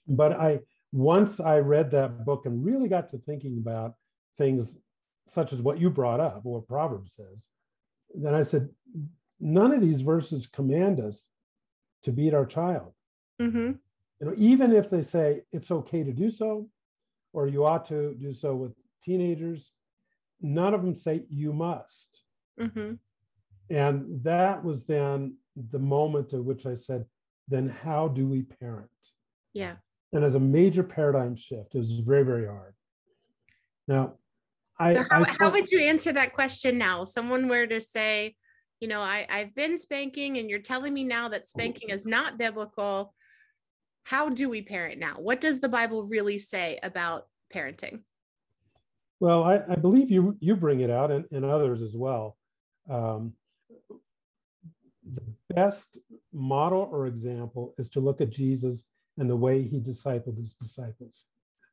but I once I read that book and really got to thinking about things such as what you brought up, or what Proverbs says, then I said, none of these verses command us to beat our child. hmm You know, even if they say it's okay to do so, or you ought to do so with teenagers, none of them say you must. hmm And that was then the moment at which I said, then how do we parent? Yeah. And as a major paradigm shift, it was very, very hard. Now, I, So how, I how would you answer that question now? Someone were to say, you know, I, I've been spanking and you're telling me now that spanking is not biblical. How do we parent now? What does the Bible really say about parenting? Well, I, I believe you you bring it out and, and others as well. Um, the best model or example is to look at Jesus and the way he discipled his disciples.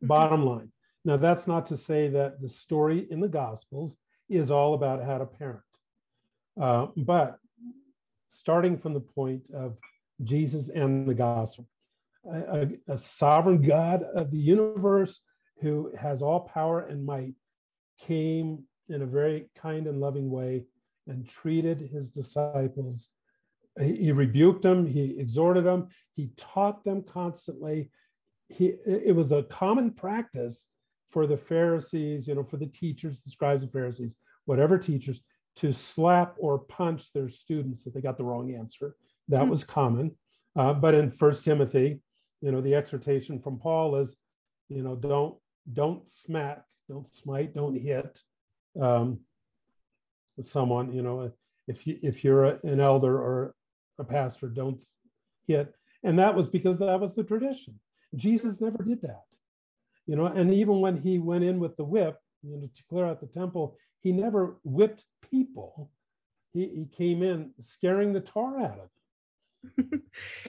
Mhm. Bottom line. Now, that's not to say that the story in the Gospels is all about how to parent. Uh, but starting from the point of Jesus and the gospel, a, a- a sovereign God of the universe who has all power and might came in a very kind and loving way and treated his disciples he, he rebuked them, he exhorted them, he taught them constantly. He, it was a common practice for the Pharisees, you know, for the teachers, the scribes and Pharisees, whatever teachers, to slap or punch their students if they got the wrong answer. That mm-hmm. was common. Uh, but in First Timothy, you know, the exhortation from Paul is, you know, don't don't smack, don't smite, don't hit um, someone. You know, if you if you're a, an elder or a pastor, don't hit. And that was because that was the tradition. Jesus never did that. You know, and even when he went in with the whip, you know, to clear out the temple, he never whipped people. He, he came in scaring the tar out of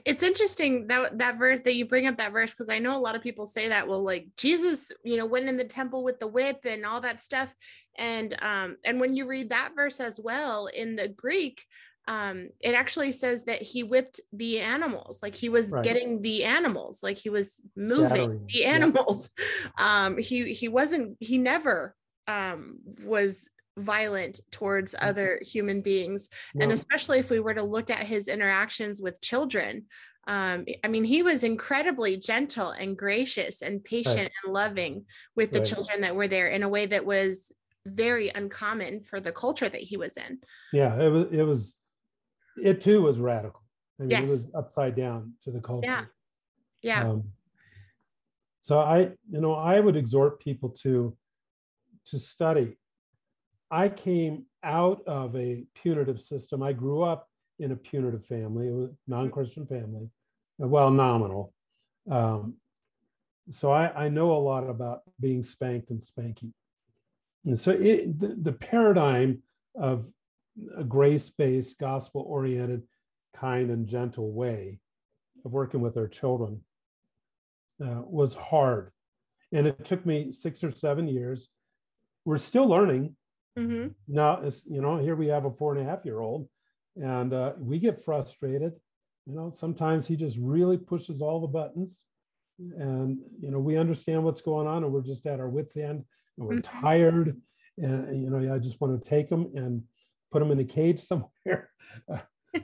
it's interesting that that verse that you bring up that verse because I know a lot of people say that well like Jesus you know went in the temple with the whip and all that stuff and um and when you read that verse as well in the Greek um it actually says that he whipped the animals like he was right. getting the animals like he was moving the animals yeah. um he he wasn't he never um was violent towards mm-hmm. other human beings and especially if we were to look at his interactions with children um, i mean he was incredibly gentle and gracious and patient right. and loving with the right. children that were there in a way that was very uncommon for the culture that he was in yeah it was it was it too was radical I mean, yes. it was upside down to the culture yeah yeah um, so i you know i would exhort people to to study I came out of a punitive system. I grew up in a punitive family, a non-Christian family, well, nominal. Um, so I, I, know a lot about being spanked and spanking. And so it, the, the paradigm of a grace-based, gospel-oriented, kind and gentle way of working with our children uh, was hard. And it took me six or seven years. We're still learning. Mm-hmm. Now, it's, you know, here we have a four and a half year old, and uh, we get frustrated. You know, sometimes he just really pushes all the buttons, and you know, we understand what's going on, and we're just at our wits' end, and we're mm-hmm. tired, and you know, I just want to take him and put them in a cage somewhere.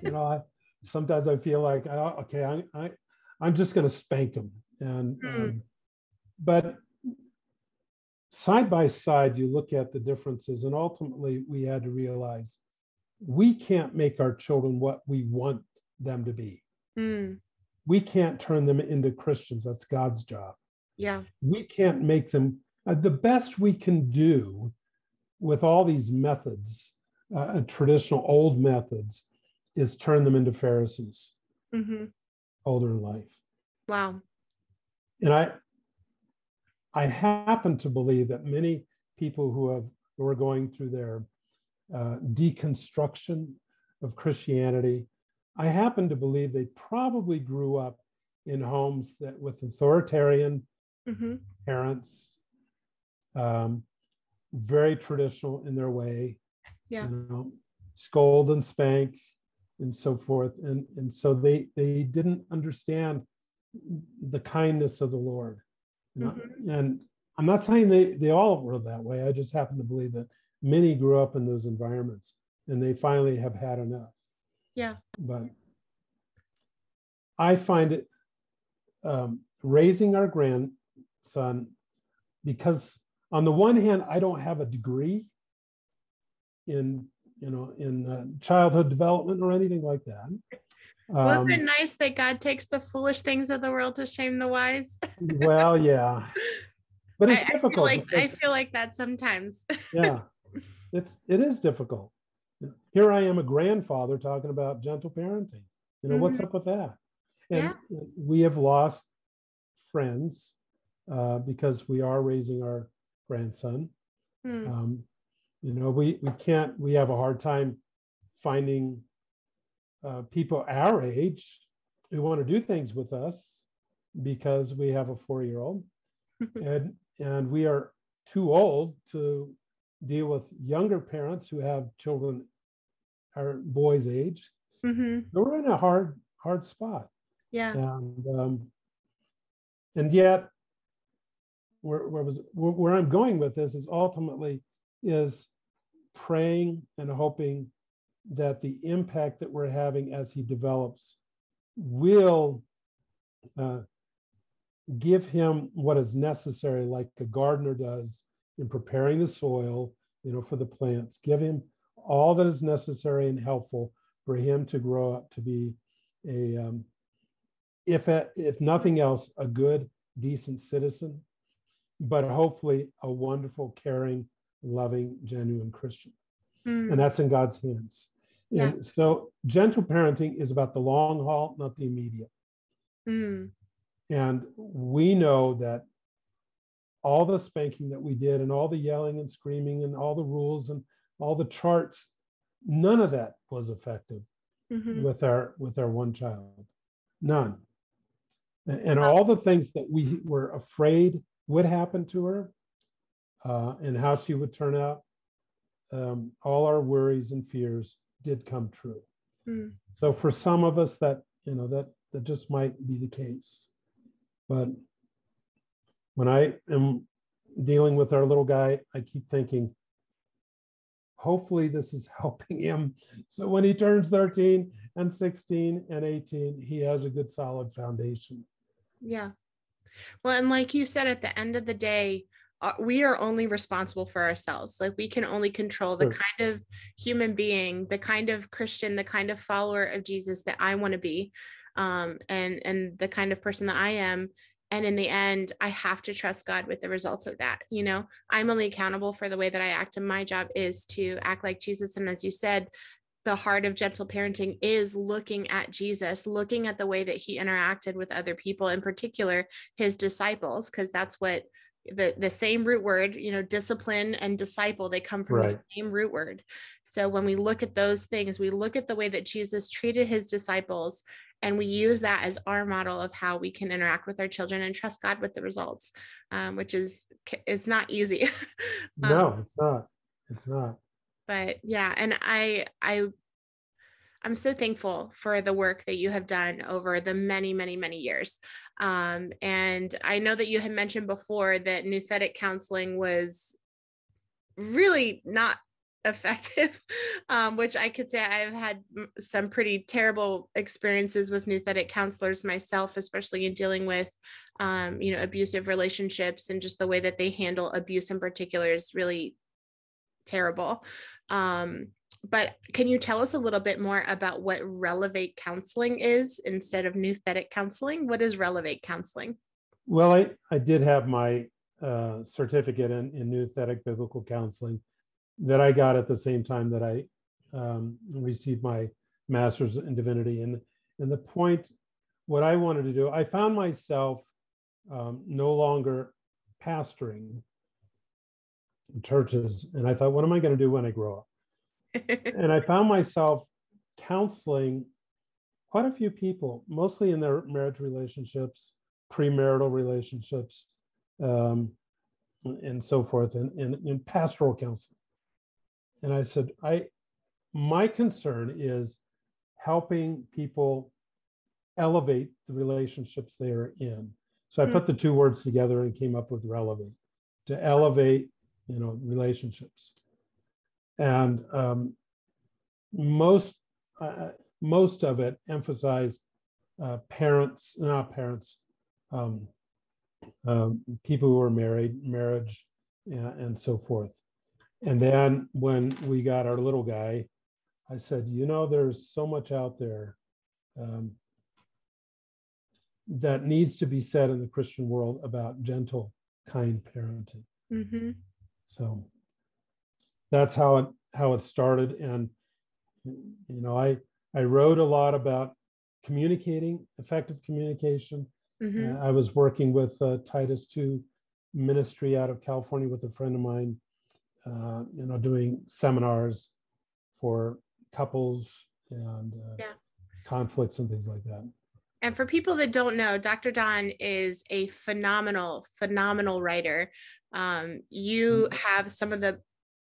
You know, I, sometimes I feel like, oh, okay, I, I, I'm just going to spank them. and mm. um, but side by side, you look at the differences, and ultimately, we had to realize we can't make our children what we want them to be. Mm. We can't turn them into Christians. That's God's job. Yeah. We can't make them uh, the best we can do with all these methods, uh, uh traditional old methods, is turn them into Pharisees mm-hmm. older in life. Wow. And I, I happen to believe that many people who have who are going through their uh, deconstruction of Christianity, I happen to believe they probably grew up in homes that with authoritarian mm-hmm. parents, um, very traditional in their way, yeah. you know, scold and spank and so forth, and and so they they didn't understand the kindness of the Lord Mm-hmm. And I'm not saying they, they all were that way. I just happen to believe that many grew up in those environments and they finally have had enough. Yeah. But I find it um, raising our grandson because on the one hand, I don't have a degree in you know in uh, childhood development or anything like that. Wasn't it um, nice that God takes the foolish things of the world to shame the wise? well, yeah, but it's I, difficult. I feel, like, I feel like that sometimes. yeah, it's it is difficult. Here I am, a grandfather, talking about gentle parenting. You know, mm-hmm. what's up with that? And yeah. we have lost friends uh, because we are raising our grandson. Mm. Um, you know, we we can't. We have a hard time finding uh, people our age who want to do things with us because we have a four year old and and we are too old to deal with younger parents who have children our boys age mm-hmm. we're in a hard hard spot yeah and um, and yet where, where was where, where i'm going with this is ultimately is praying and hoping that the impact that we're having as he develops will uh, give him what is necessary, like a gardener does in preparing the soil, you know, for the plants. Give him all that is necessary and helpful for him to grow up to be a, um, if if nothing else, a good, decent citizen, but hopefully a wonderful, caring, loving, genuine Christian. Mm. And that's in God's hands. Yeah. And so gentle parenting is about the long haul, not the immediate. Mm. And we know that all the spanking that we did and all the yelling and screaming and all the rules and all the charts, none of that was effective mm-hmm. with our with our one child. None. And all the things that we were afraid would happen to her uh, and how she would turn out, um, all our worries and fears did come true. Mm. So for some of us that, you know, that that just might be the case. But when I am dealing with our little guy, I keep thinking, hopefully this is helping him. So when he turns 13 and 16 and 18, he has a good solid foundation. Yeah. Well, and like you said, at the end of the day, we are only responsible for ourselves. Like we can only control the kind of human being, the kind of Christian, the kind of follower of Jesus that I want to be, um, and and the kind of person that I am. And in the end, I have to trust God with the results of that. You know, I'm only accountable for the way that I act, and my job is to act like Jesus. And as you said, the heart of gentle parenting is looking at Jesus, looking at the way that he interacted with other people, in particular his disciples, because that's what the the same root word you know discipline and disciple they come from right. the same root word. So when we look at those things we look at the way that jesus treated his disciples and we use that as our model of how we can interact with our children and trust god with the results um, which is it's not easy. Um, no it's not. It's not. but yeah and i i i'm so thankful for the work that you have done over the many many many years um, and i know that you had mentioned before that nouthetic counseling was really not effective um, which i could say i've had some pretty terrible experiences with nouthetic counselors myself especially in dealing with um, you know abusive relationships and just the way that they handle abuse in particular is really terrible. Um, but can you tell us a little bit more about what relevate counseling is instead of nouthetic counseling what is relevate counseling well i, I did have my uh, certificate in, in nouthetic biblical counseling that I got at the same time that I um, received my master's in divinity. And, and the point, what I wanted to do, I found myself um, no longer pastoring churches. And I thought, what am I going to do when I grow up? And I found myself counseling quite a few people, mostly in their marriage relationships, premarital relationships, um, and so forth, and, and, and pastoral counseling. And I said, I my concern is helping people elevate the relationships they are in. So I mm-hmm. put the two words together and came up with relevant to elevate, you know, relationships. And um, most uh, most of it emphasized uh, parents, not parents, um, um, people who are married, marriage, and, and so forth. And then when we got our little guy, I said, you know, there's so much out there um, that needs to be said in the Christian world about gentle, kind parenting. Mm-hmm. So that's how it how it started. And you know, I I wrote a lot about communicating, effective communication. Mm-hmm. Uh, I was working with uh, Titus 2 ministry out of California with a friend of mine uh, you know, doing seminars for couples and uh, yeah. conflicts and things like that. And for people that don't know, Dr. Don is a phenomenal, phenomenal writer. Um, you mm-hmm. have some of the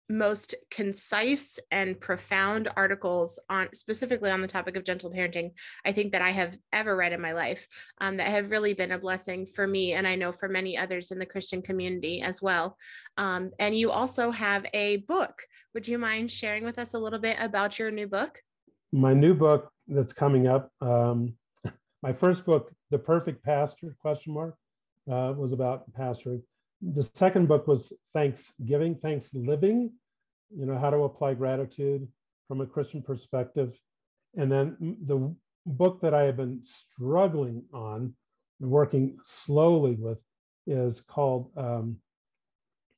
most concise and profound articles on specifically on the topic of gentle parenting i think that i have ever read in my life um, that have really been a blessing for me and i know for many others in the christian community as well. Um, and you also have a book. Would you mind sharing with us a little bit about your new book? My new book that's coming up um, my first book the perfect pastor question mark uh, was about pastoring the second book was Thanksgiving, Thanks Living, you know, how to apply gratitude from a Christian perspective. And then the book that I have been struggling on and working slowly with is called, um,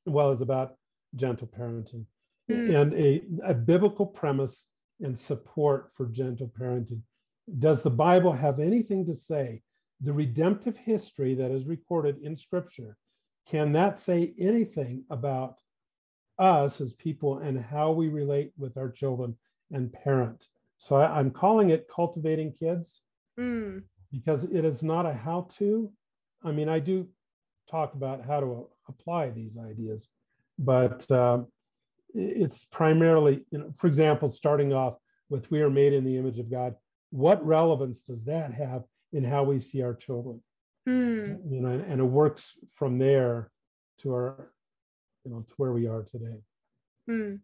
well, it's about gentle parenting mm. and a, a biblical premise and support for gentle parenting. Does the Bible have anything to say? The redemptive history that is recorded in Scripture can that say anything about us as people and how we relate with our children and parent? So I, am calling it cultivating kids mm. because it is not a how to. I mean, I do talk about how to apply these ideas, but uh, it's primarily, you know, for example, starting off with we are made in the image of God. What relevance does that have in how we see our children? Hmm. You know, and, and, it works from there to our, you know, to where we are today. Hmm.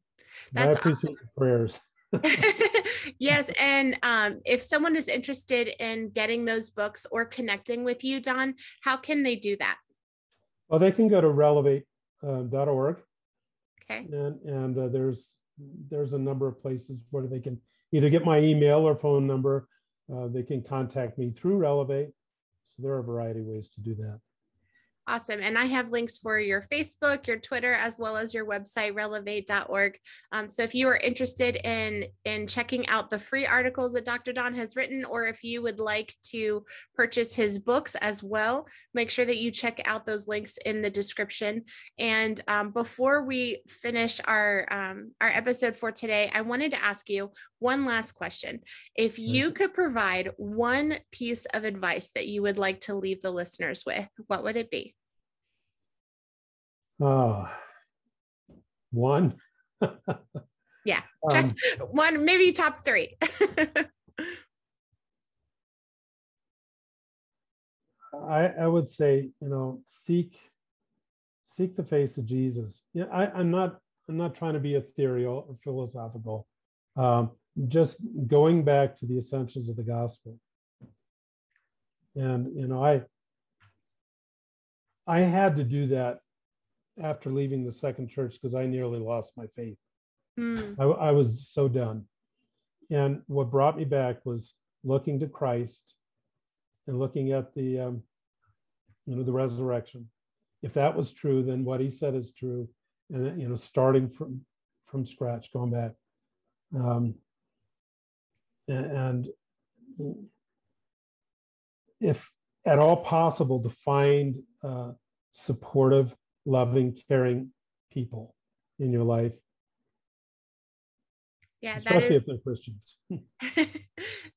That's I appreciate awesome. prayers. yes, and um, if someone is interested in getting those books or connecting with you, Don, how can they do that? Well, they can go to relevate.org. Uh, okay. And and uh, there's there's a number of places where they can either get my email or phone number. Uh, they can contact me through Relevate so there are a variety of ways to do that. Awesome. And I have links for your Facebook, your Twitter, as well as your website, relevate.org. Um, so if you are interested in, in checking out the free articles that Dr. Don has written, or if you would like to purchase his books as well, make sure that you check out those links in the description. And um, before we finish our, um, our episode for today, I wanted to ask you one last question. If you could provide one piece of advice that you would like to leave the listeners with, what would it be? Uh, one. yeah. Um, one, maybe top three. I, I would say, you know, seek seek the face of Jesus. Yeah, I, I'm not I'm not trying to be ethereal or philosophical. Um, just going back to the essentials of the gospel. And you know, I I had to do that after leaving the second church because I nearly lost my faith. Mm. I, I, was so done. And what brought me back was looking to Christ and looking at the, um, you know, the resurrection. If that was true, then what he said is true. And, you know, starting from, from scratch, going back. Um, and, if at all possible to find uh, supportive loving, caring people in your life. Yeah, especially is, if they're Christians.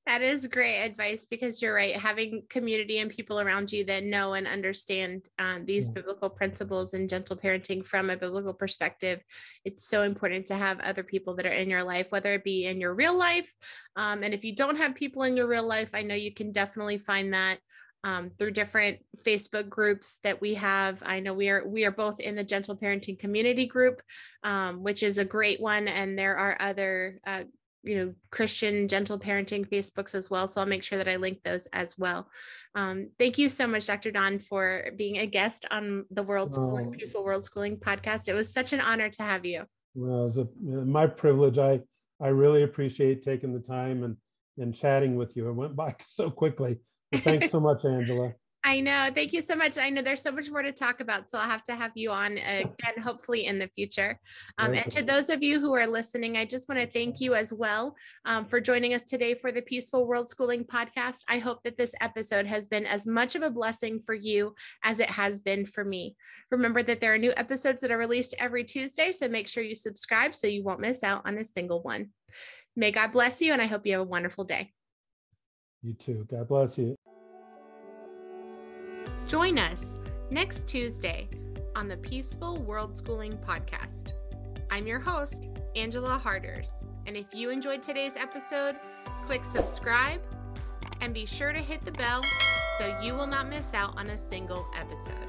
that is great advice because you're right. Having community and people around you that know and understand um, these yeah. biblical principles and gentle parenting from a biblical perspective, it's so important to have other people that are in your life, whether it be in your real life. Um, and if you don't have people in your real life, I know you can definitely find that um, through different Facebook groups that we have. I know we are we are both in the Gentle Parenting Community group, um, which is a great one, and there are other uh, you know Christian Gentle Parenting Facebooks as well. So I'll make sure that I link those as well. Um, thank you so much, Dr. Don, for being a guest on the World Schooling oh. Peaceful World Schooling podcast. It was such an honor to have you. Well, it was a, my privilege. I I really appreciate taking the time and and chatting with you. It went by so quickly. Thanks so much, Angela. I know. Thank you so much. I know there's so much more to talk about, so I'll have to have you on again, hopefully in the future. Um, and to those of you who are listening, I just want to thank you as well um, for joining us today for the Peaceful World Schooling podcast. I hope that this episode has been as much of a blessing for you as it has been for me. Remember that there are new episodes that are released every Tuesday, so make sure you subscribe so you won't miss out on a single one. May God bless you, and I hope you have a wonderful day. You too. God bless you. Join us next Tuesday on the Peaceful World Schooling Podcast. I'm your host, Angela Harders. And if you enjoyed today's episode, click subscribe and be sure to hit the bell so you will not miss out on a single episode.